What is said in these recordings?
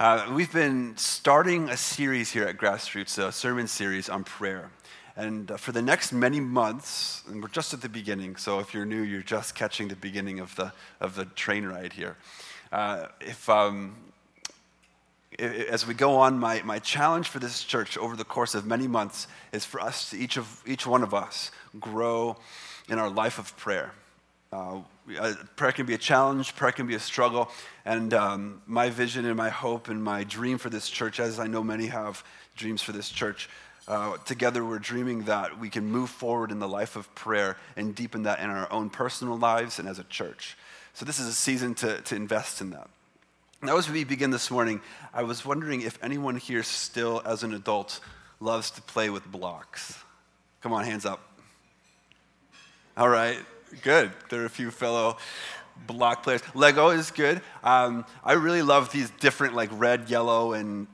Uh, we've been starting a series here at Grassroots, a sermon series on prayer. And uh, for the next many months, and we're just at the beginning, so if you're new, you're just catching the beginning of the, of the train ride here. Uh, if, um, as we go on, my, my challenge for this church over the course of many months is for us, to, each, of, each one of us, grow in our life of prayer. Uh, uh, prayer can be a challenge, prayer can be a struggle. And um, my vision and my hope and my dream for this church, as I know many have dreams for this church, uh, together we're dreaming that we can move forward in the life of prayer and deepen that in our own personal lives and as a church. So, this is a season to, to invest in that. Now, as we begin this morning, I was wondering if anyone here still, as an adult, loves to play with blocks. Come on, hands up. All right. Good. There are a few fellow block players. Lego is good. Um, I really love these different, like red, yellow, and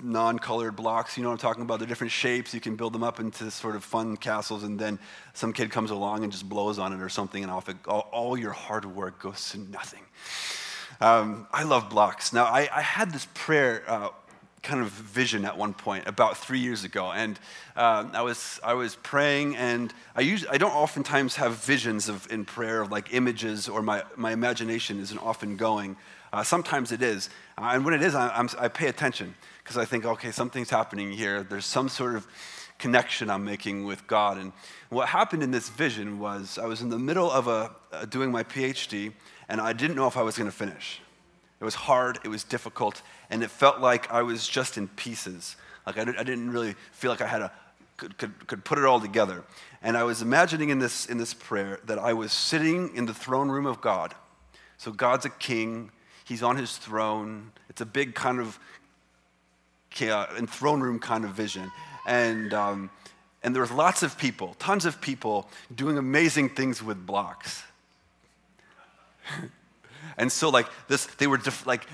non-colored blocks. You know what I'm talking about? The different shapes. You can build them up into sort of fun castles, and then some kid comes along and just blows on it or something, and off it, all, all your hard work goes to nothing. Um, I love blocks. Now, I, I had this prayer uh, kind of vision at one point about three years ago, and uh, I was I was praying, and I usually I don't oftentimes have visions of in prayer of like images, or my my imagination isn't often going. Uh, sometimes it is, uh, and when it is, I, I'm, I pay attention because I think, okay, something's happening here. There's some sort of connection I'm making with God. And what happened in this vision was I was in the middle of a, doing my PhD, and I didn't know if I was going to finish. It was hard, it was difficult, and it felt like I was just in pieces. Like I, didn't really feel like I had a, could, could, could put it all together. And I was imagining in this, in this prayer that I was sitting in the throne room of God. So God's a king, he's on his throne. It's a big kind of in throne room kind of vision. And, um, and there was lots of people, tons of people doing amazing things with blocks. And so, like this, they were def- like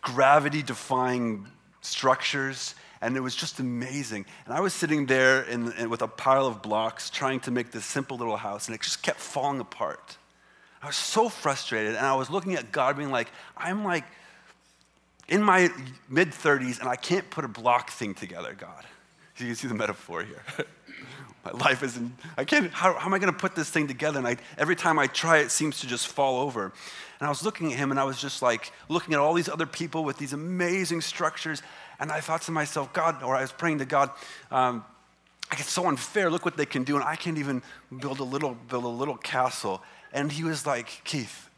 gravity defying structures, and it was just amazing. And I was sitting there in, in, with a pile of blocks trying to make this simple little house, and it just kept falling apart. I was so frustrated, and I was looking at God being like, I'm like in my mid 30s, and I can't put a block thing together, God. You can see the metaphor here. my life isn't, I can't, how, how am I going to put this thing together? And I, every time I try, it seems to just fall over. And I was looking at him and I was just like looking at all these other people with these amazing structures. And I thought to myself, God, or I was praying to God, um, it's so unfair. Look what they can do, and I can't even build a little build a little castle. And he was like, Keith,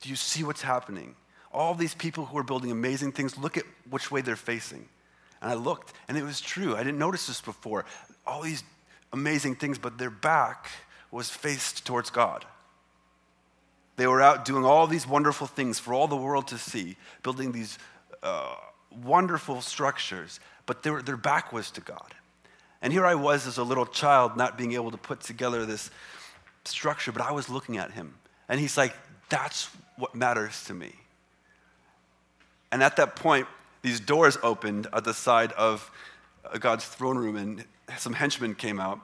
do you see what's happening? All these people who are building amazing things, look at which way they're facing. And I looked, and it was true. I didn't notice this before. All these amazing things, but their back was faced towards God. They were out doing all these wonderful things for all the world to see, building these uh, wonderful structures, but their, their back was to God. And here I was as a little child, not being able to put together this structure, but I was looking at him. And he's like, That's what matters to me. And at that point, these doors opened at the side of God's throne room, and some henchmen came out.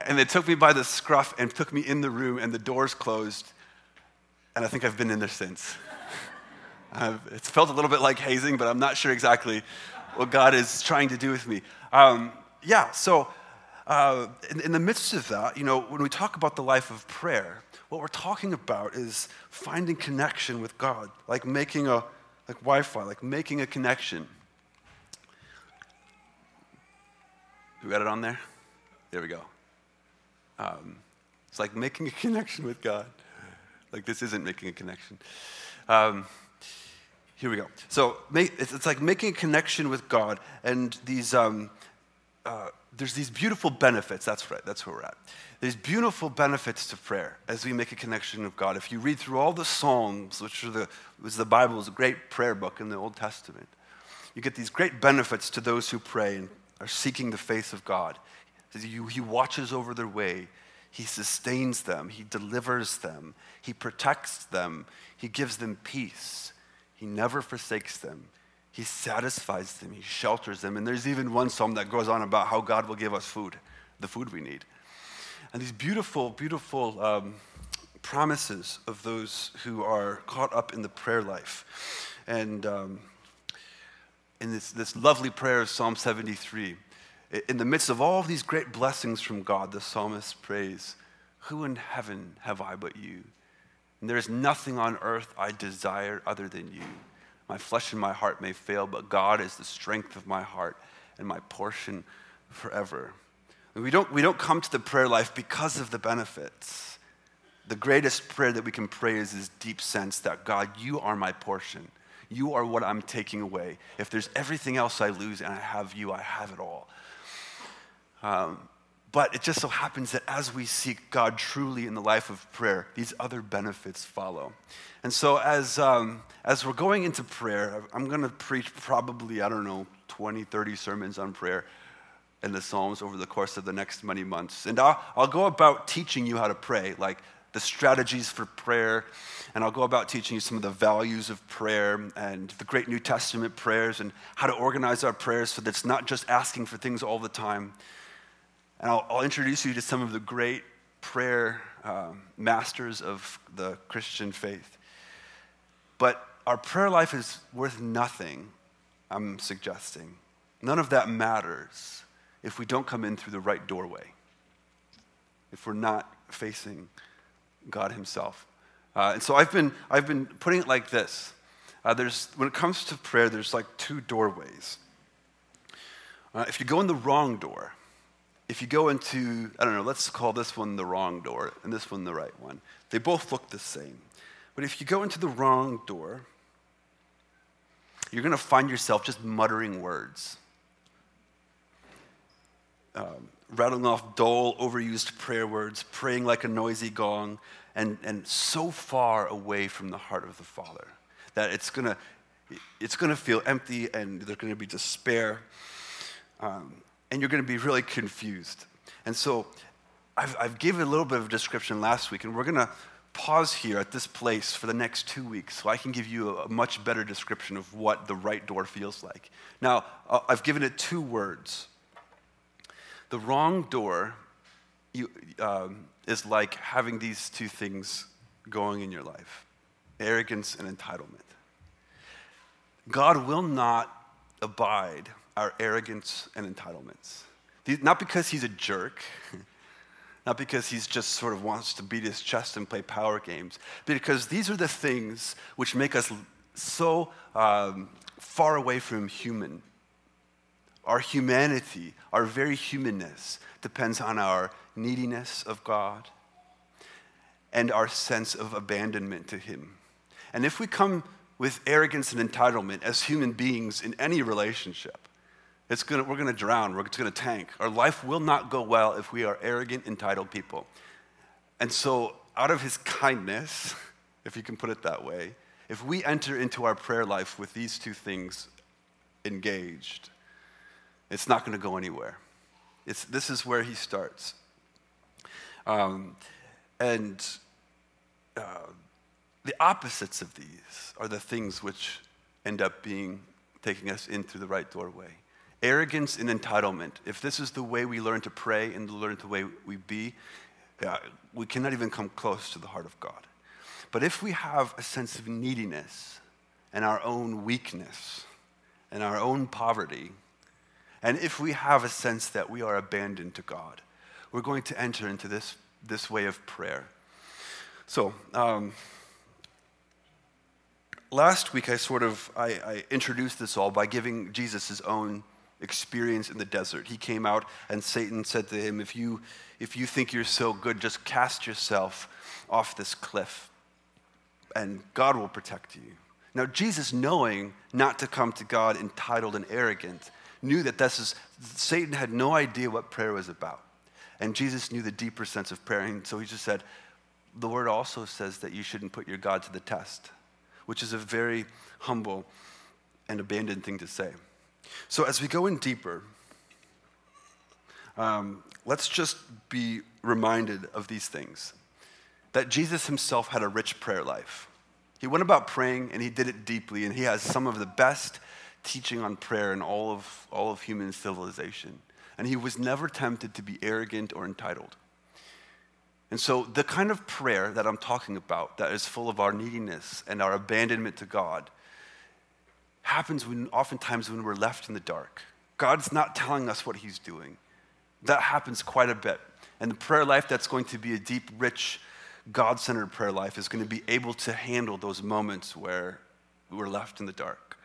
And they took me by the scruff and took me in the room, and the doors closed. And I think I've been in there since. it's felt a little bit like hazing, but I'm not sure exactly what God is trying to do with me. Um, yeah, so uh, in, in the midst of that, you know, when we talk about the life of prayer, what we're talking about is finding connection with God, like making a, like Wi Fi, like making a connection. We got it on there? There we go. Um, it's like making a connection with God. Like this isn't making a connection. Um, here we go. So it's, like making a connection with God, and these um, uh, there's these beautiful benefits. That's right. That's where we're at. There's beautiful benefits to prayer as we make a connection with God. If you read through all the Psalms, which are the was the Bible is a great prayer book in the Old Testament, you get these great benefits to those who pray and are seeking the face of God. He watches over their way. He sustains them. He delivers them. He protects them. He gives them peace. He never forsakes them. He satisfies them. He shelters them. And there's even one psalm that goes on about how God will give us food, the food we need. And these beautiful, beautiful um, promises of those who are caught up in the prayer life. And um, in this, this lovely prayer of Psalm 73, in the midst of all of these great blessings from God, the psalmist prays, Who in heaven have I but you? And there is nothing on earth I desire other than you. My flesh and my heart may fail, but God is the strength of my heart and my portion forever. We don't, we don't come to the prayer life because of the benefits. The greatest prayer that we can pray is this deep sense that God, you are my portion. You are what I'm taking away. If there's everything else I lose and I have you, I have it all. Um, but it just so happens that as we seek God truly in the life of prayer, these other benefits follow. And so, as, um, as we're going into prayer, I'm going to preach probably, I don't know, 20, 30 sermons on prayer in the Psalms over the course of the next many months. And I'll, I'll go about teaching you how to pray, like the strategies for prayer, and I'll go about teaching you some of the values of prayer and the great New Testament prayers and how to organize our prayers so that it's not just asking for things all the time. And I'll, I'll introduce you to some of the great prayer um, masters of the Christian faith. But our prayer life is worth nothing, I'm suggesting. None of that matters if we don't come in through the right doorway, if we're not facing God Himself. Uh, and so I've been, I've been putting it like this. Uh, there's, when it comes to prayer, there's like two doorways. Uh, if you go in the wrong door, if you go into, I don't know, let's call this one the wrong door and this one the right one. They both look the same. But if you go into the wrong door, you're going to find yourself just muttering words, um, rattling off dull, overused prayer words, praying like a noisy gong, and, and so far away from the heart of the Father that it's going to it's going to feel empty and there's going to be despair. Um, and you're going to be really confused. And so I've, I've given a little bit of a description last week, and we're going to pause here at this place for the next two weeks so I can give you a, much better description of what the right door feels like. Now, uh, I've given it two words. The wrong door you, um, is like having these two things going in your life arrogance and entitlement. God will not abide our arrogance and entitlements. Not because he's a jerk, not because he's just sort of wants to beat his chest and play power games, because these are the things which make us so um, far away from human. Our humanity, our very humanness, depends on our neediness of God and our sense of abandonment to Him. And if we come with arrogance and entitlement as human beings in any relationship, it's gonna, we're going to drown. We're, it's going to tank. Our life will not go well if we are arrogant, entitled people. And so, out of his kindness, if you can put it that way, if we enter into our prayer life with these two things engaged, it's not going to go anywhere. It's, this is where he starts. Um, and uh, the opposites of these are the things which end up being taking us in through the right doorway arrogance and entitlement, if this is the way we learn to pray and learn the way we be, uh, we cannot even come close to the heart of God. But if we have a sense of neediness and our own weakness and our own poverty, and if we have a sense that we are abandoned to God, we're going to enter into this, this way of prayer. So, um, last week I sort of I, I introduced this all by giving Jesus his own experience in the desert. He came out and Satan said to him, If you, if you think you're so good, just cast yourself off this cliff and God will protect you. Now, Jesus, knowing not to come to God entitled and arrogant, knew that this is, Satan had no idea what prayer was about. And Jesus knew the deeper sense of prayer. And so he just said, The word also says that you shouldn't put your God to the test, which is a very humble and abandoned thing to say. So, as we go in deeper, um, let's just be reminded of these things that Jesus himself had a rich prayer life. He went about praying and he did it deeply, and he has some of the best teaching on prayer in all of, all of human civilization. And he was never tempted to be arrogant or entitled. And so, the kind of prayer that I'm talking about, that is full of our neediness and our abandonment to God, happens when, oftentimes when we're left in the dark. God's not telling us what He's doing. That happens quite a bit. And the prayer life that's going to be a deep, rich, God centered prayer life is going to be able to handle those moments where we're left in the dark.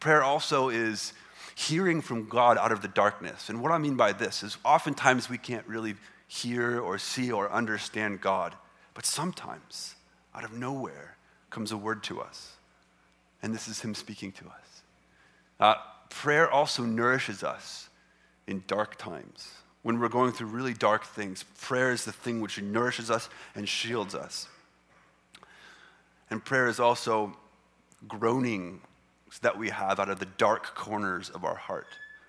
Prayer also is hearing from God out of the darkness. And what I mean by this is oftentimes we can't really hear or see or understand God, but sometimes out of nowhere comes a word to us. And this is Him speaking to us. Uh, prayer also nourishes us in dark times. When we're going through really dark things, prayer is the thing which nourishes us and shields us. And prayer is also groaning that we have out of the dark corners of our heart,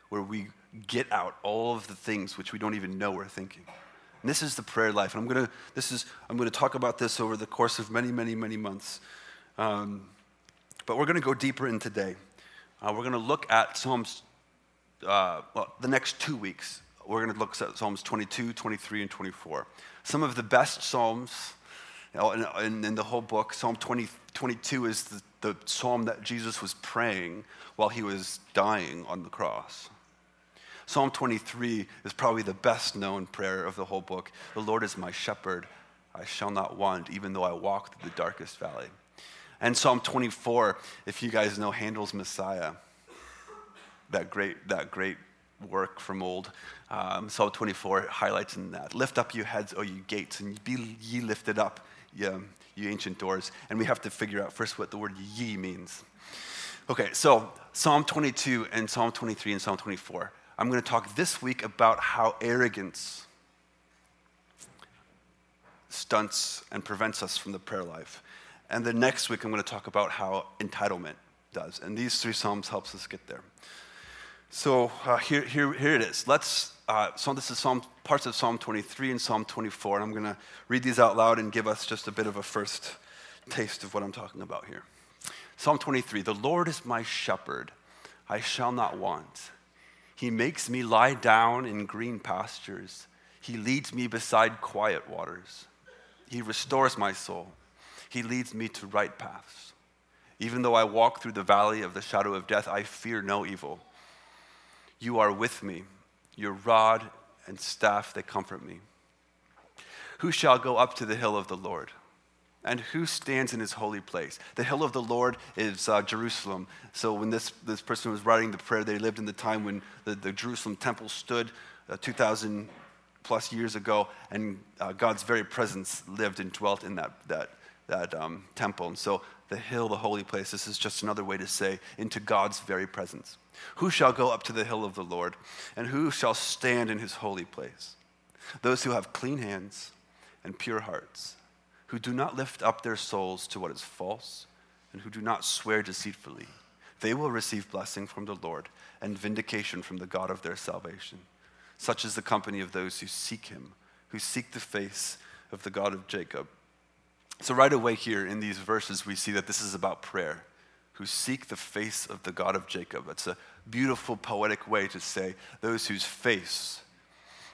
where we get out all of the things which we don't even know we're thinking. And this is the prayer life. And I'm to, this is, I'm to talk about this over the course of many, many, many months. Um, but we're going to go deeper in today. Uh, we're going to look at Psalms, uh, well, the next two weeks. We're going to look at Psalms 22, 23, and 24. Some of the best Psalms in, in, in, the whole book. Psalm 20, 22 is the, the psalm that Jesus was praying while he was dying on the cross. Psalm 23 is probably the best known prayer of the whole book. The Lord is my shepherd, I shall not want, even though I walk through the darkest valley. And Psalm 24, if you guys know Handel's Messiah, that great, that great work from old. Um, Psalm 24 highlights in that. Lift up your heads, O you gates, and be ye lifted up, ye, you ancient doors. And we have to figure out first what the word ye means. Okay, so Psalm 22 and Psalm 23 and Psalm 24. I'm going to talk this week about how arrogance stunts and prevents us from the prayer life. And the next week, I'm going to talk about how entitlement does. And these three Psalms helps us get there. So uh, here, here, here it is. Let's, uh, so this is Psalm, parts of Psalm 23 and Psalm 24. And I'm going to read these out loud and give us just a bit of a first taste of what I'm talking about here. Psalm 23 The Lord is my shepherd, I shall not want. He makes me lie down in green pastures. He leads me beside quiet waters. He restores my soul. He leads me to right paths. Even though I walk through the valley of the shadow of death, I fear no evil. You are with me. Your rod and staff, they comfort me. Who shall go up to the hill of the Lord? And who stands in his holy place? The hill of the Lord is uh, Jerusalem. So when this, this person was writing the prayer, they lived in the time when the, the Jerusalem temple stood uh, 2,000 plus years ago, and uh, God's very presence lived and dwelt in that, that, that um, temple. And so the hill, the holy place, this is just another way to say into God's very presence. Who shall go up to the hill of the Lord? And who shall stand in his holy place? Those who have clean hands and pure hearts who do not lift up their souls to what is false and who do not swear deceitfully. They will receive blessing from the Lord and vindication from the God of their salvation. Such is the company of those who seek him, who seek the face of the God of Jacob. So, right away here in these verses, we see that this is about prayer, who seek the face of the God of Jacob. It's a beautiful, poetic way to say those whose face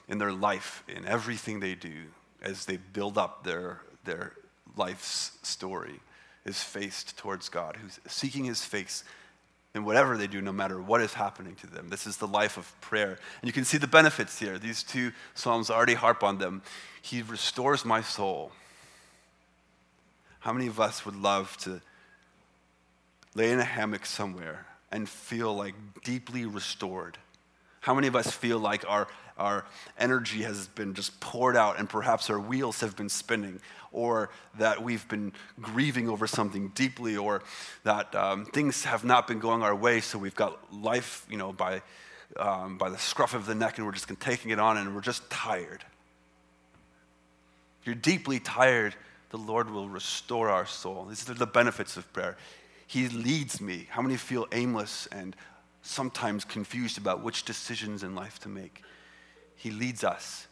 in their life, in everything they do, as they build up their their life's story is faced towards God, who's seeking his face in whatever they do, no matter what is happening to them. This is the life of prayer. And you can see the benefits here. These two Psalms already harp on them. He restores my soul. How many of us would love to lay in a hammock somewhere and feel like deeply restored? How many of us feel like our our energy has been just poured out and perhaps our wheels have been spinning, or that we've been grieving over something deeply, or that um, things have not been going our way, so we've got life, you know, by, um, by the scruff of the neck and we're just taking it on and we're just tired. You're deeply tired, the Lord will restore our soul. These are the benefits of prayer. He leads me. How many feel aimless and sometimes confused about which decisions in life to make? He leads us.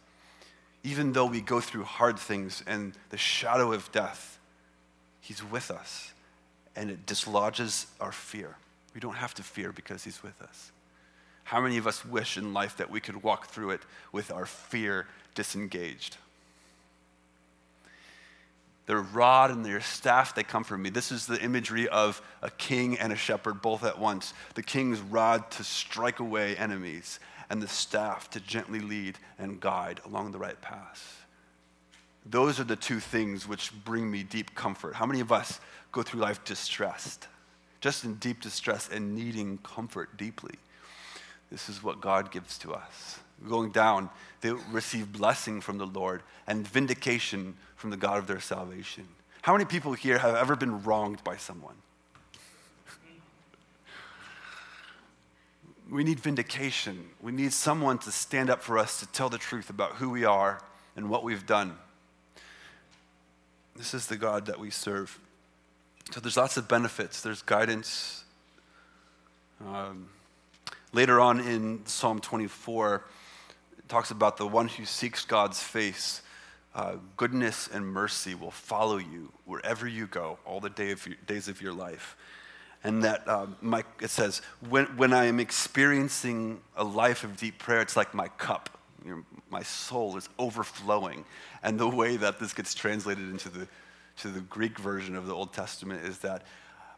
Even though we go through hard things and the shadow of death, He's with us. And it dislodges our fear. We don't have to fear because He's with us. How many of us wish in life that we could walk through it with our fear disengaged? Their rod and their staff, they come comfort me. This is the imagery of a king and a shepherd both at once. The king's rod to strike away enemies, and the staff to gently lead and guide along the right path. Those are the two things which bring me deep comfort. How many of us go through life distressed, just in deep distress and needing comfort deeply? This is what God gives to us. Going down, they receive blessing from the Lord and vindication from the God of their salvation. How many people here have ever been wronged by someone? we need vindication. We need someone to stand up for us to tell the truth about who we are and what we've done. This is the God that we serve. So there's lots of benefits. There's guidance. Um, later on in Psalm 24, it talks about the one who seeks God's face. Uh, goodness and mercy will follow you wherever you go, all the day of your, days of your life. And that, um, my, it says, when, when I am experiencing a life of deep prayer, it's like my cup. You know, my soul is overflowing. And the way that this gets translated into the, to the Greek version of the Old Testament is that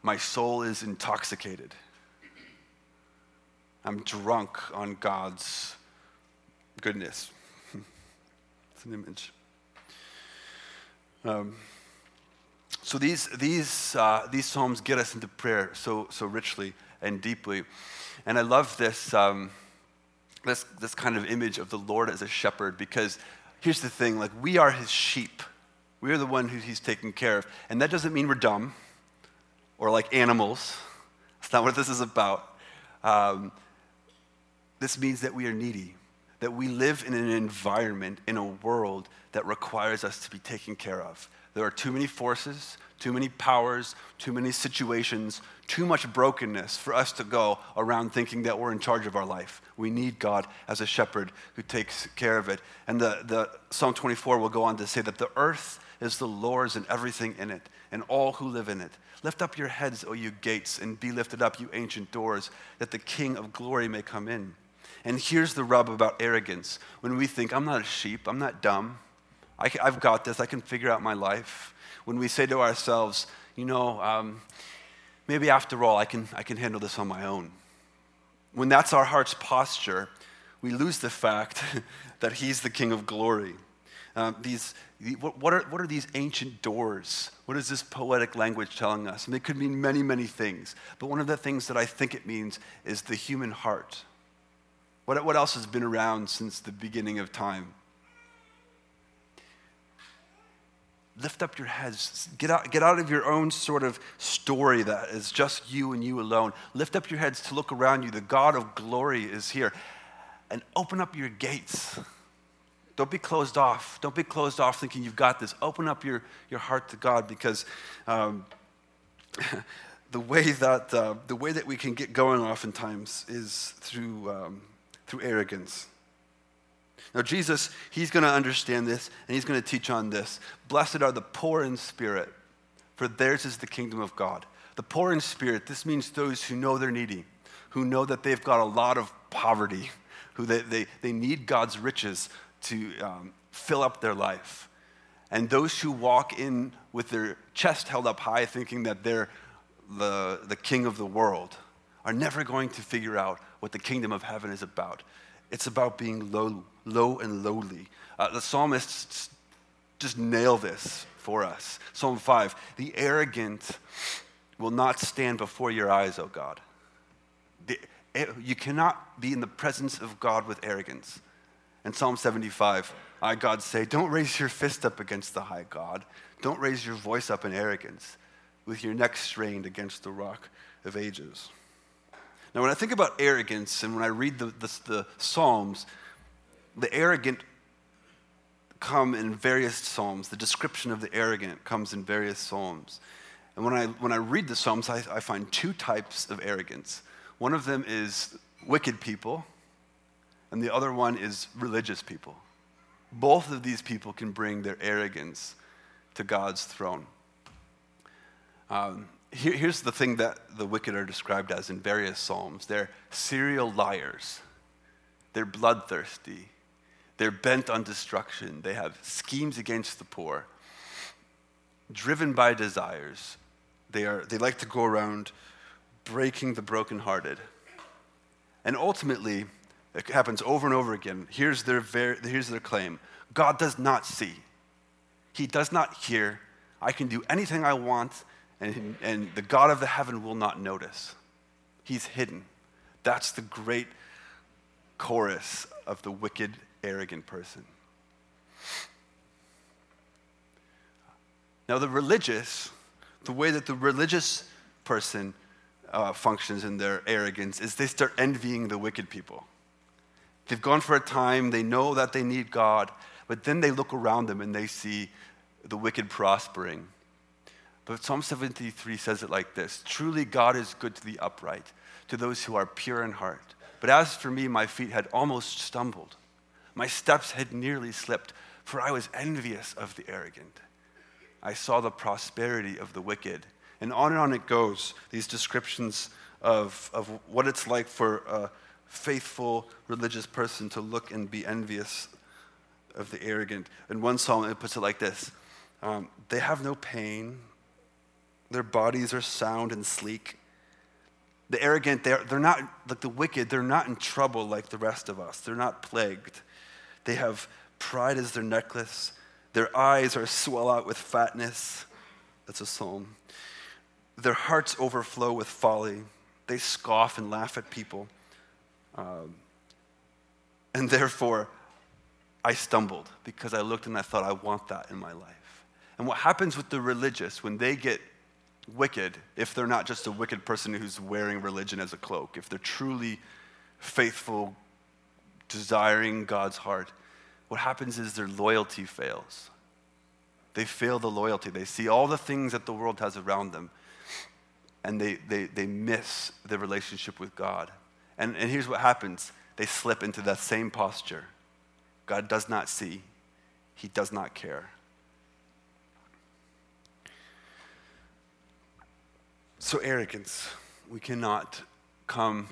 my soul is intoxicated. I'm drunk on God's goodness. it's an image. Um, so these, these, uh, these psalms get us into prayer so, so richly and deeply. And I love this. Um, this, this kind of image of the Lord as a shepherd because here's the thing like, we are his sheep. We are the one who he's taking care of. And that doesn't mean we're dumb or like animals. That's not what this is about. Um, this means that we are needy, that we live in an environment, in a world that requires us to be taken care of. There are too many forces, too many powers, too many situations, too much brokenness for us to go around thinking that we're in charge of our life. We need God as a shepherd who takes care of it. And the, the Psalm 24 will go on to say that the earth is the Lord's and everything in it, and all who live in it. Lift up your heads, O you gates, and be lifted up, you ancient doors, that the King of glory may come in. And here's the rub about arrogance. When we think, I'm not a sheep, I'm not dumb, I, have got this, I can figure out my life. When we say to ourselves, you know, um, maybe after all, I can, I can handle this on my own. When that's our heart's posture, we lose the fact that He's the King of glory. Um, these, what, what, are, what are these ancient doors? What is this poetic language telling us? And it could mean many, many things. But one of the things that I think it means is the human heart. What, what else has been around since the beginning of time? lift up your heads. Get out, get out of your own sort of story that is just you and you alone. Lift up your heads to look around you. The God of glory is here. And open up your gates. Don't be closed off. Don't be closed off thinking you've got this. Open up your, your heart to God because um, the, way that, uh, the way that we can get going oftentimes is through, um, through arrogance. Now, Jesus, he's going to understand this and he's going to teach on this. Blessed are the poor in spirit, for theirs is the kingdom of God. The poor in spirit, this means those who know they're needy, who know that they've got a lot of poverty, who they, they, they need God's riches to um, fill up their life. And those who walk in with their chest held up high, thinking that they're the, the king of the world, are never going to figure out what the kingdom of heaven is about. It's about being low, low and lowly. Uh, the psalmists just nail this for us. Psalm 5 The arrogant will not stand before your eyes, O God. The, eh, you cannot be in the presence of God with arrogance. And Psalm 75, I, God, say, Don't raise your fist up against the high God. Don't raise your voice up in arrogance with your neck strained against the rock of ages. Now, when I think about arrogance and when I read the, the, the Psalms, the arrogant come in various Psalms. The description of the arrogant comes in various Psalms. And when I, when I read the Psalms, I, I find two types of arrogance. One of them is wicked people, and the other one is religious people. Both of these people can bring their arrogance to God's throne. Um, here, here's the thing that the wicked are described as in various Psalms they're serial liars, they're bloodthirsty, they're bent on destruction, they have schemes against the poor, driven by desires. They, are, they like to go around breaking the brokenhearted. And ultimately, it happens over and over again. Here's their, ver- here's their claim God does not see, He does not hear. I can do anything I want, and, and the God of the heaven will not notice. He's hidden. That's the great chorus of the wicked, arrogant person. Now, the religious, the way that the religious person uh, functions in their arrogance is they start envying the wicked people. They've gone for a time, they know that they need God, but then they look around them and they see the wicked prospering. But Psalm 73 says it like this Truly, God is good to the upright, to those who are pure in heart. But as for me, my feet had almost stumbled. My steps had nearly slipped, for I was envious of the arrogant. I saw the prosperity of the wicked. And on and on it goes, these descriptions of, of what it's like for a faithful religious person to look and be envious of the arrogant. In one psalm, it puts it like this um, They have no pain, their bodies are sound and sleek. The arrogant, they're, they're not like the wicked, they're not in trouble like the rest of us. They're not plagued. They have pride as their necklace. Their eyes are swell out with fatness. That's a psalm. Their hearts overflow with folly. They scoff and laugh at people. Um, and therefore, I stumbled because I looked and I thought, I want that in my life. And what happens with the religious when they get wicked, if they're not just a wicked person who's wearing religion as a cloak, if they're truly faithful, desiring God's heart, what happens is their loyalty fails. They fail the loyalty. They see all the things that the world has around them, and they, they, they miss the relationship with God. And, and here's what happens they slip into that same posture. God does not see, He does not care. So, arrogance. We cannot come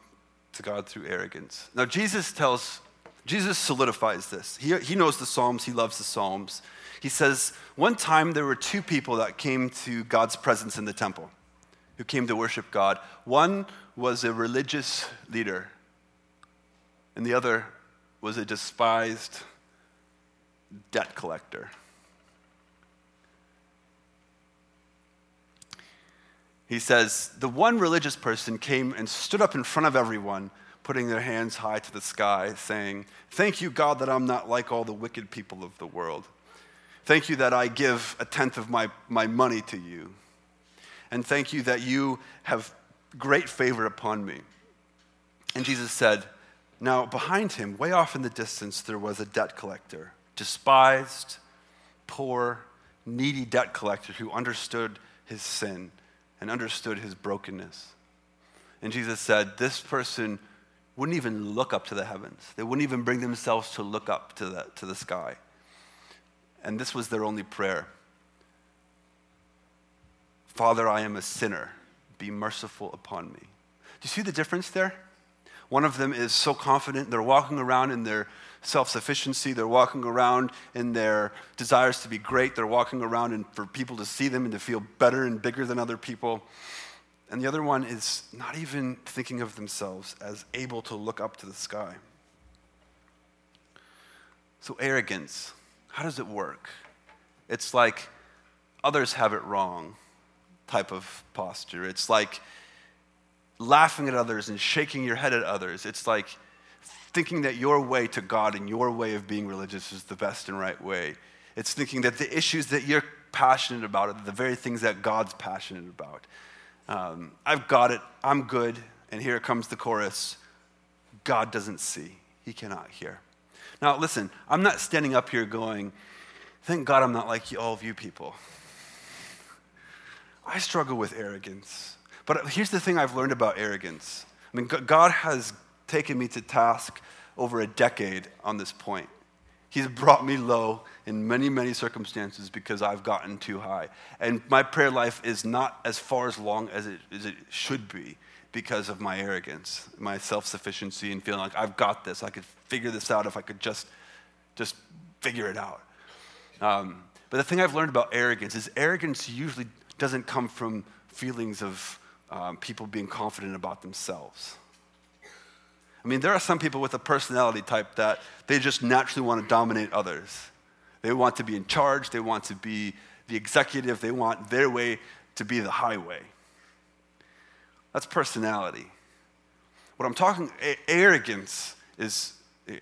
to God through arrogance. Now, Jesus tells Jesus solidifies this. He, he knows the Psalms, he loves the Psalms. He says, One time there were two people that came to God's presence in the temple, who came to worship God. One was a religious leader, and the other was a despised debt collector. He says, The one religious person came and stood up in front of everyone putting their hands high to the sky, saying, Thank you, God, that I'm not like all the wicked people of the world. Thank you that I give a tenth of my, my money to you. And thank you that you have great favor upon me. And Jesus said, Now, behind him, way off in the distance, there was a debt collector, despised, poor, needy debt collector who understood his sin and understood his brokenness. And Jesus said, This person wouldn't even look up to the heavens. They wouldn't even bring themselves to look up to the, to the sky. And this was their only prayer Father, I am a sinner. Be merciful upon me. Do you see the difference there? One of them is so confident, they're walking around in their self sufficiency, they're walking around in their desires to be great, they're walking around and for people to see them and to feel better and bigger than other people. And the other one is not even thinking of themselves as able to look up to the sky. So, arrogance, how does it work? It's like others have it wrong type of posture. It's like laughing at others and shaking your head at others. It's like thinking that your way to God and your way of being religious is the best and right way. It's thinking that the issues that you're passionate about are the very things that God's passionate about. Um, I've got it. I'm good. And here comes the chorus God doesn't see, He cannot hear. Now, listen, I'm not standing up here going, Thank God I'm not like all of you people. I struggle with arrogance. But here's the thing I've learned about arrogance. I mean, God has taken me to task over a decade on this point. He's brought me low in many, many circumstances because I've gotten too high. And my prayer life is not as far as long as it, as it should be because of my arrogance, my self sufficiency, and feeling like I've got this. I could figure this out if I could just, just figure it out. Um, but the thing I've learned about arrogance is arrogance usually doesn't come from feelings of um, people being confident about themselves. I mean, there are some people with a personality type that they just naturally want to dominate others. They want to be in charge, they want to be the executive, they want their way to be the highway. That's personality. What I'm talking, arrogance is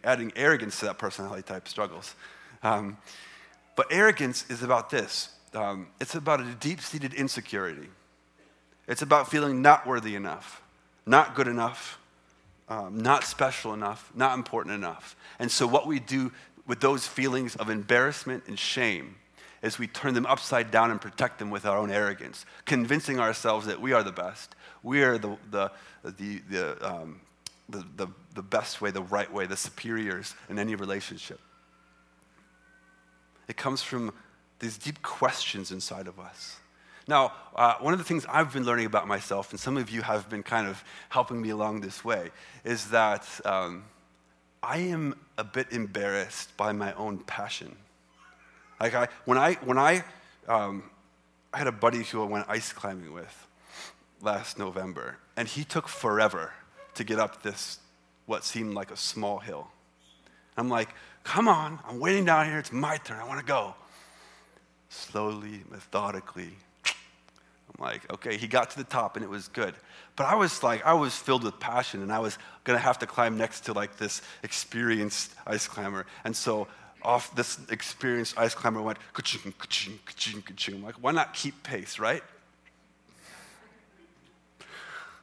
adding arrogance to that personality type struggles. Um, but arrogance is about this um, it's about a deep seated insecurity. It's about feeling not worthy enough, not good enough, um, not special enough, not important enough. And so, what we do with those feelings of embarrassment and shame is we turn them upside down and protect them with our own arrogance, convincing ourselves that we are the best, we are the, the, the, the, um, the, the, the best way, the right way, the superiors in any relationship. It comes from these deep questions inside of us. Now, uh, one of the things I've been learning about myself, and some of you have been kind of helping me along this way, is that um, I am a bit embarrassed by my own passion. Like I, when I, when I, um, I had a buddy who I went ice climbing with last November, and he took forever to get up this, what seemed like a small hill. I'm like, come on, I'm waiting down here, it's my turn, I want to go. Slowly, methodically, I'm like, okay, he got to the top and it was good. But I was like, I was filled with passion and I was gonna have to climb next to like this experienced ice climber. And so off this experienced ice climber went, ka-ching, ka-ching, ka-ching, ka-ching. I'm like, why not keep pace, right?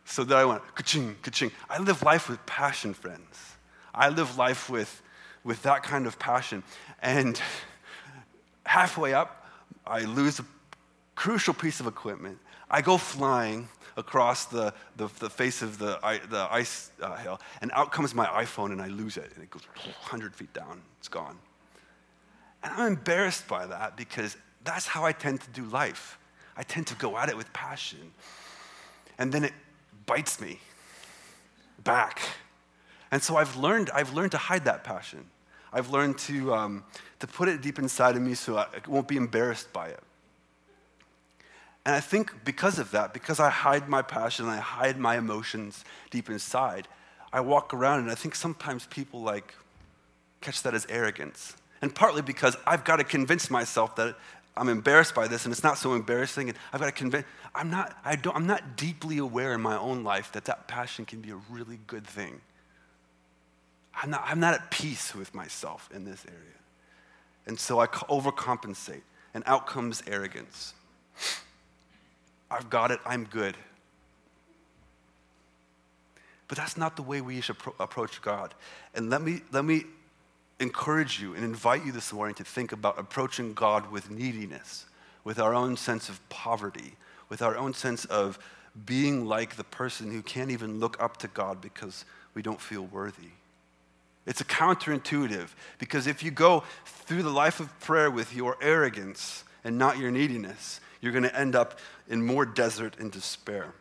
So then I went, ka-ching, ka-ching. I live life with passion, friends. I live life with, with that kind of passion. And halfway up, I lose crucial piece of equipment. I go flying across the, the, the face of the, the ice uh, hill, and out comes my iPhone, and I lose it, and it goes 100 feet down. It's gone. And I'm embarrassed by that because that's how I tend to do life. I tend to go at it with passion. And then it bites me back. And so I've learned, I've learned to hide that passion. I've learned to, um, to put it deep inside of me so I won't be embarrassed by it. And I think because of that, because I hide my passion, and I hide my emotions deep inside, I walk around and I think sometimes people like catch that as arrogance. And partly because I've got to convince myself that I'm embarrassed by this and it's not so embarrassing and I've got to convince I'm not I don't I'm not deeply aware in my own life that that passion can be a really good thing. I'm not, I'm not at peace with myself in this area. And so I overcompensate and out comes arrogance. I've got it, I'm good. But that's not the way we should approach God. And let me, let me encourage you and invite you this morning to think about approaching God with neediness, with our own sense of poverty, with our own sense of being like the person who can't even look up to God because we don't feel worthy. It's a counterintuitive because if you go through the life of prayer with your arrogance and not your neediness, you're going to end up in more desert and despair.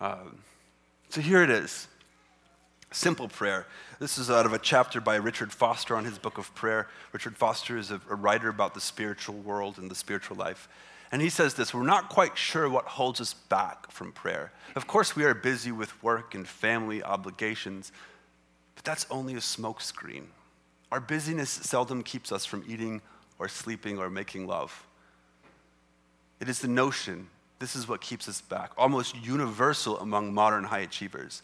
Um, so here it is simple prayer. This is out of a chapter by Richard Foster on his book of prayer. Richard Foster is a, a writer about the spiritual world and the spiritual life. And he says this We're not quite sure what holds us back from prayer. Of course, we are busy with work and family obligations, but that's only a smokescreen. Our busyness seldom keeps us from eating or sleeping or making love. It is the notion, this is what keeps us back, almost universal among modern high achievers,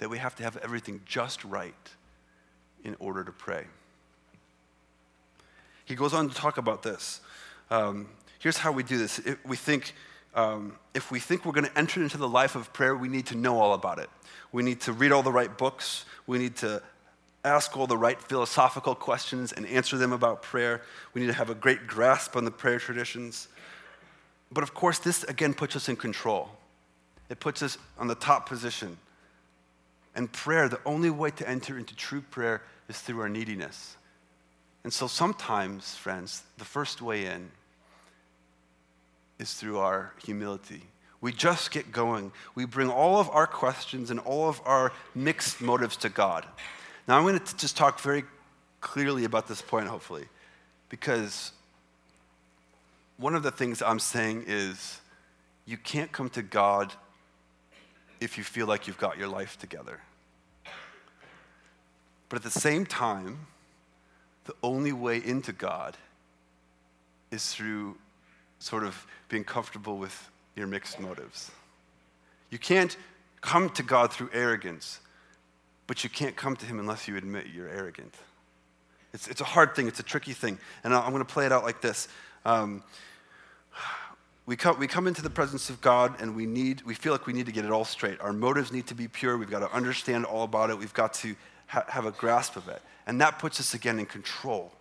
that we have to have everything just right in order to pray. He goes on to talk about this. Um, here's how we do this. If we think, um, if we think we're going to enter into the life of prayer, we need to know all about it. We need to read all the right books. We need to ask all the right philosophical questions and answer them about prayer. We need to have a great grasp on the prayer traditions. But of course, this again puts us in control. It puts us on the top position. And prayer, the only way to enter into true prayer is through our neediness. And so sometimes, friends, the first way in is through our humility. We just get going. We bring all of our questions and all of our mixed motives to God. Now, I'm going to just talk very clearly about this point, hopefully, because one of the things I'm saying is you can't come to God if you feel like you've got your life together. But at the same time, the only way into God is through sort of being comfortable with your mixed motives. You can't come to God through arrogance, but you can't come to Him unless you admit you're arrogant. It's, it's a hard thing, it's a tricky thing. And I'm going to play it out like this. Um, we come, we come into the presence of God and we need, we feel like we need to get it all straight. Our motives need to be pure. We've got to understand all about it. We've got to ha- have a grasp of it. And that puts us again in control.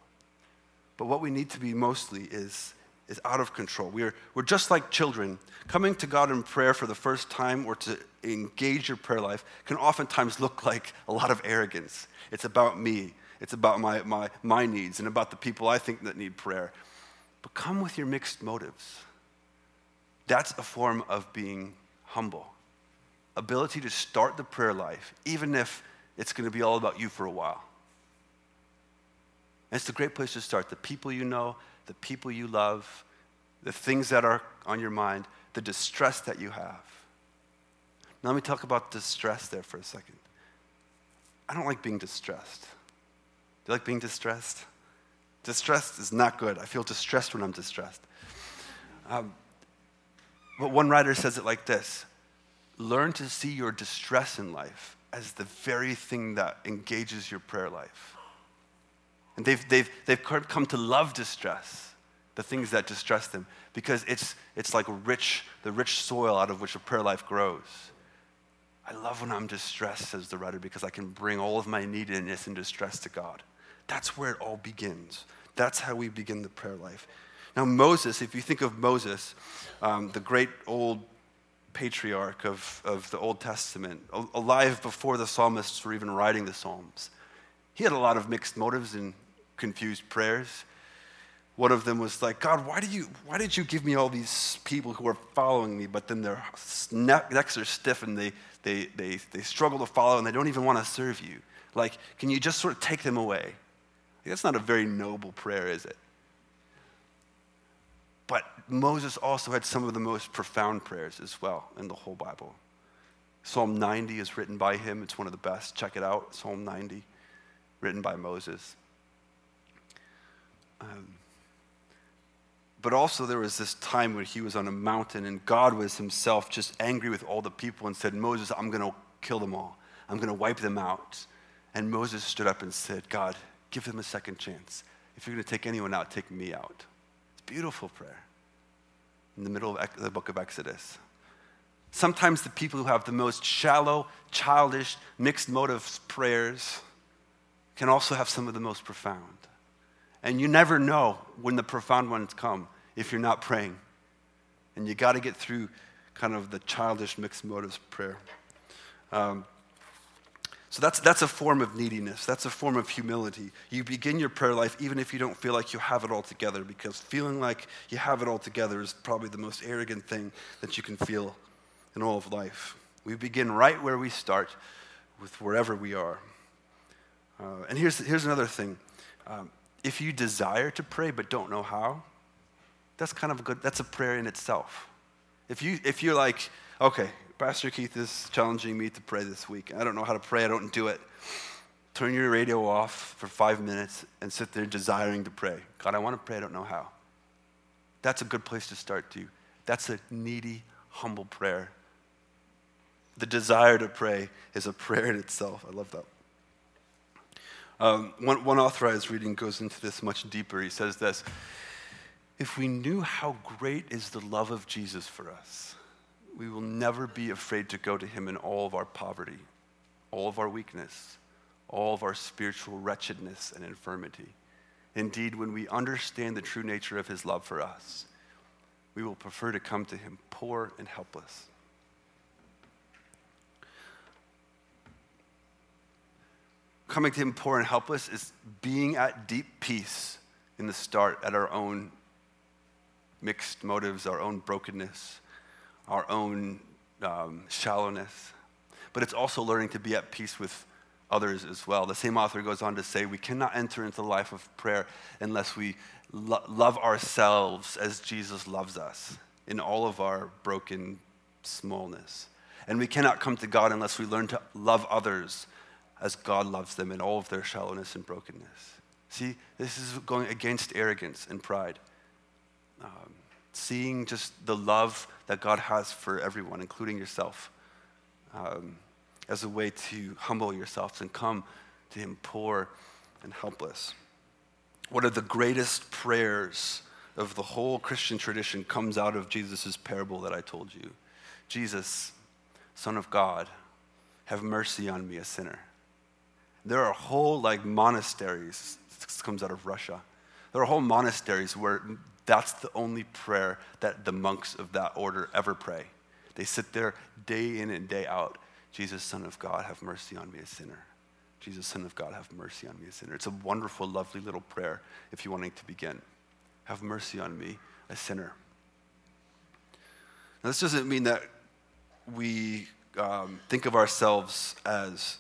But what we need to be mostly is, is out of control. We're, we're just like children. Coming to God in prayer for the first time or to engage your prayer life can oftentimes look like a lot of arrogance. It's about me, it's about my, my, my needs and about the people I think that need prayer. But come with your mixed motives. That's a form of being humble. Ability to start the prayer life, even if it's going to be all about you for a while. And it's a great place to start. The people you know, the people you love, the things that are on your mind, the distress that you have. Now, let me talk about distress there for a second. I don't like being distressed. Do you like being distressed? Distressed is not good. I feel distressed when I'm distressed. Um, but one writer says it like this Learn to see your distress in life as the very thing that engages your prayer life. And they've, they've, they've come to love distress, the things that distress them, because it's, it's like rich, the rich soil out of which a prayer life grows. I love when I'm distressed, says the writer, because I can bring all of my neediness and distress to God. That's where it all begins. That's how we begin the prayer life. Now, Moses, if you think of Moses, um, the great old patriarch of, of the Old Testament, alive before the psalmists were even writing the Psalms, he had a lot of mixed motives and confused prayers. One of them was like, God, why, do you, why did you give me all these people who are following me, but then their necks are stiff and they, they, they, they struggle to follow and they don't even want to serve you? Like, can you just sort of take them away? That's not a very noble prayer, is it? But Moses also had some of the most profound prayers as well in the whole Bible. Psalm 90 is written by him. It's one of the best. Check it out, Psalm 90, written by Moses. Um, but also, there was this time when he was on a mountain and God was himself just angry with all the people and said, Moses, I'm going to kill them all. I'm going to wipe them out. And Moses stood up and said, God, give them a second chance. If you're going to take anyone out, take me out. It's beautiful prayer in the middle of the book of Exodus. Sometimes the people who have the most shallow, childish, mixed motives prayers can also have some of the most profound. And you never know when the profound ones come if you're not praying. And you got to get through kind of the childish mixed motives prayer. Um, so that's, that's a form of neediness. That's a form of humility. You begin your prayer life even if you don't feel like you have it all together, because feeling like you have it all together is probably the most arrogant thing that you can feel in all of life. We begin right where we start, with wherever we are. Uh, and here's, here's another thing. Um, if you desire to pray but don't know how, that's kind of a good, that's a prayer in itself. If, you, if you're like, okay, Pastor Keith is challenging me to pray this week. I don't know how to pray, I don't do it. Turn your radio off for five minutes and sit there desiring to pray. God, I want to pray, I don't know how. That's a good place to start, too. That's a needy, humble prayer. The desire to pray is a prayer in itself. I love that. Um, one, one authorized reading goes into this much deeper. He says this If we knew how great is the love of Jesus for us, we will never be afraid to go to him in all of our poverty, all of our weakness, all of our spiritual wretchedness and infirmity. Indeed, when we understand the true nature of his love for us, we will prefer to come to him poor and helpless coming to Him poor and helpless is being at deep peace in the start at our own mixed motives, our own brokenness, our own um, shallowness. But it's also learning to be at peace with others as well. The same author goes on to say, We cannot enter into the life of prayer unless we lo- love ourselves as Jesus loves us in all of our broken smallness. And we cannot come to God unless we learn to love others as God loves them in all of their shallowness and brokenness. See, this is going against arrogance and pride. Um, seeing just the love that God has for everyone, including yourself, um, as a way to humble yourselves and come to Him poor and helpless. One of the greatest prayers of the whole Christian tradition comes out of Jesus' parable that I told you. Jesus, Son of God, have mercy on me, a sinner. There are whole like monasteries, this comes out of Russia. There are whole monasteries where that's the only prayer that the monks of that order ever pray. They sit there day in and day out. Jesus, Son of God, have mercy on me, a sinner. Jesus, Son of God, have mercy on me, a sinner. It's a wonderful, lovely little prayer if you're wanting to begin. Have mercy on me, a sinner. Now, this doesn't mean that we um, think of ourselves as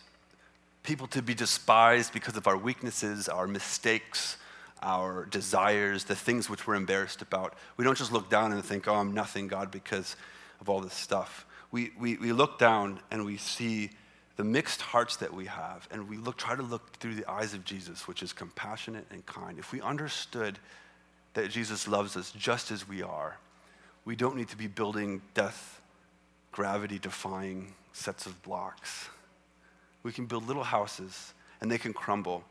people to be despised because of our weaknesses, our mistakes, our desires, the things which we're embarrassed about. We don't just look down and think, oh, I'm nothing, God, because of all this stuff. We, we, we look down and we see the mixed hearts that we have, and we look, try to look through the eyes of Jesus, which is compassionate and kind. If we understood that Jesus loves us just as we are, we don't need to be building death, gravity defying sets of blocks. We can build little houses, and they can crumble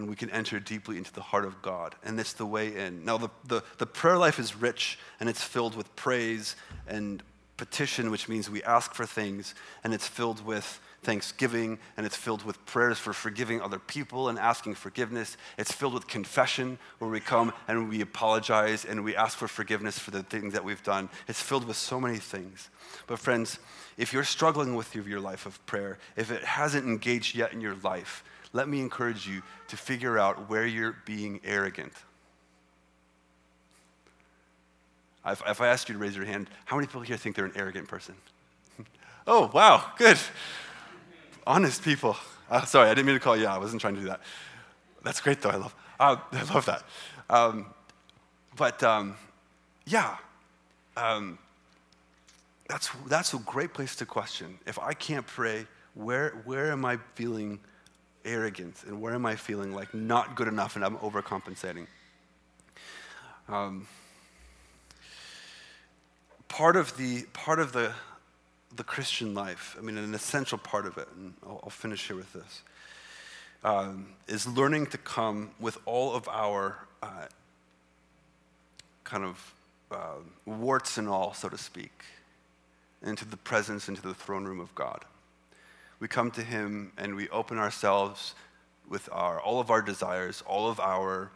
and we can enter deeply into the heart of God. And it's the way in. Now, the, the, the, prayer life is rich and it's filled with praise and petition, which means we ask for things, and it's filled with thanksgiving and it's filled with prayers for forgiving other people and asking forgiveness. It's filled with confession where we come and we apologize and we ask for forgiveness for the things that we've done. It's filled with so many things. But, friends, if you're struggling with your life of prayer, if it hasn't engaged yet in your life, let me encourage you to figure out where you're being arrogant. If, if I ask you to raise your hand, how many people here think they're an arrogant person? oh, wow, good. Honest people. Uh, sorry, I didn't mean to call you out. I wasn't trying to do that. That's great, though. I love, uh, I love that. Um, but um, yeah, um, that's, that's a great place to question. If I can't pray, where, where am I feeling arrogance and where am I feeling like not good enough and I'm overcompensating? Um, part of the part of the the Christian life, I mean, an essential part of it, and I'll, I'll finish here with this, um, is learning to come with all of our uh, kind of uh, warts and all, so to speak, into the presence, into the throne room of God we come to Him and we open ourselves with our, all of our desires, all of our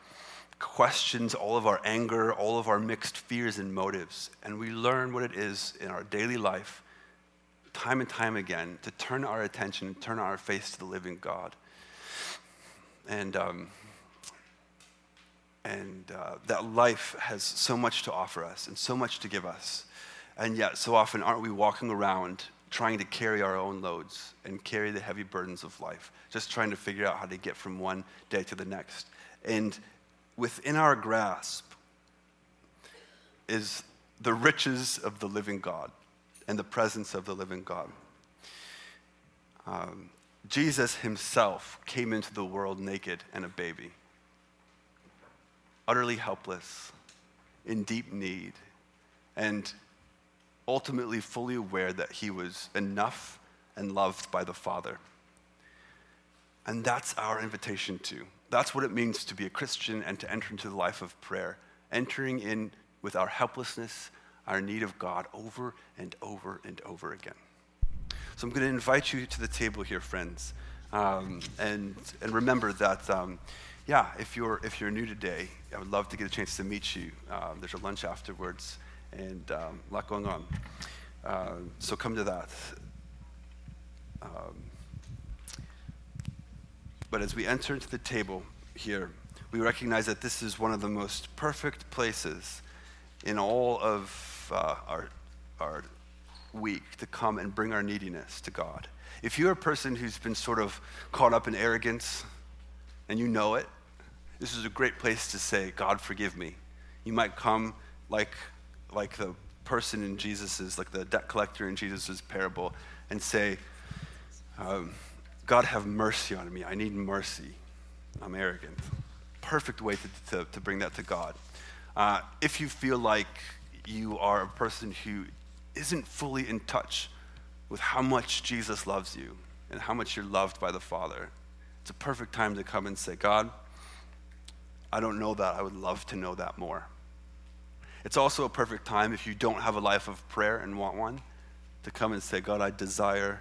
questions, all of our anger, all of our mixed fears and motives. And we learn what it is in our daily life, time and time again, to turn our attention, turn our face to the living God. And, um, and uh, that life has so much to offer us and so much to give us. And yet, so often, aren't we walking around trying to carry our own loads and carry the heavy burdens of life, just trying to figure out how to get from one day to the next. And within our grasp is the riches of the living God and the presence of the living God. Um, Jesus himself came into the world naked and a baby, utterly helpless, in deep need. And ultimately fully aware that he was enough and loved by the Father. And that's our invitation to. That's what it means to be a Christian and to enter into the life of prayer, entering in with our helplessness, our need of God over and over and over again. So I'm going to invite you to the table here, friends. Um, and, and remember that, um, yeah, if you're, if you're new today, I would love to get a chance to meet you. Um, there's a lunch afterwards and um, a lot going on. Uh, so come to that. Um, but as we enter into the table here, we recognize that this is one of the most perfect places in all of uh, our, our week to come and bring our neediness to God. If you're a person who's been sort of caught up in arrogance and you know it, this is a great place to say, God, forgive me. You might come like, like the person in Jesus's, like the debt collector in Jesus's parable, and say, um, God, have mercy on me. I need mercy. I'm arrogant. Perfect way to, to, to bring that to God. Uh, if you feel like you are a person who isn't fully in touch with how much Jesus loves you and how much you're loved by the Father, it's a perfect time to come and say, God, I don't know that. I would love to know that more. It's also a perfect time if you don't have a life of prayer and want one to come and say, God, I desire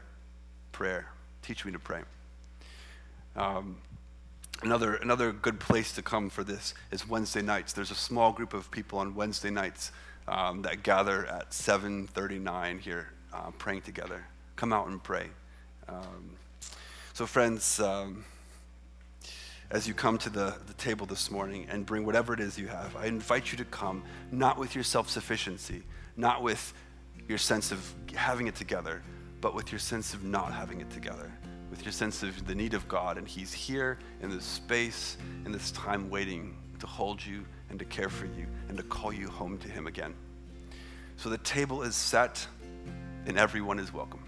prayer. Teach me to pray. Um, another, another good place to come for this is Wednesday nights. There's a small group of people on Wednesday nights um, that gather at 7:39 here, uh, praying together. Come out and pray. Um, so, friends, um, as you come to the, the table this morning and bring whatever it is you have, I invite you to come not with your self-sufficiency, not with your sense of having it together, but with your sense of not having it together, with your sense of the need of God. And He's here in this space, in this time, waiting to hold you and to care for you and to call you home to Him again. So the table is set, and everyone is welcome.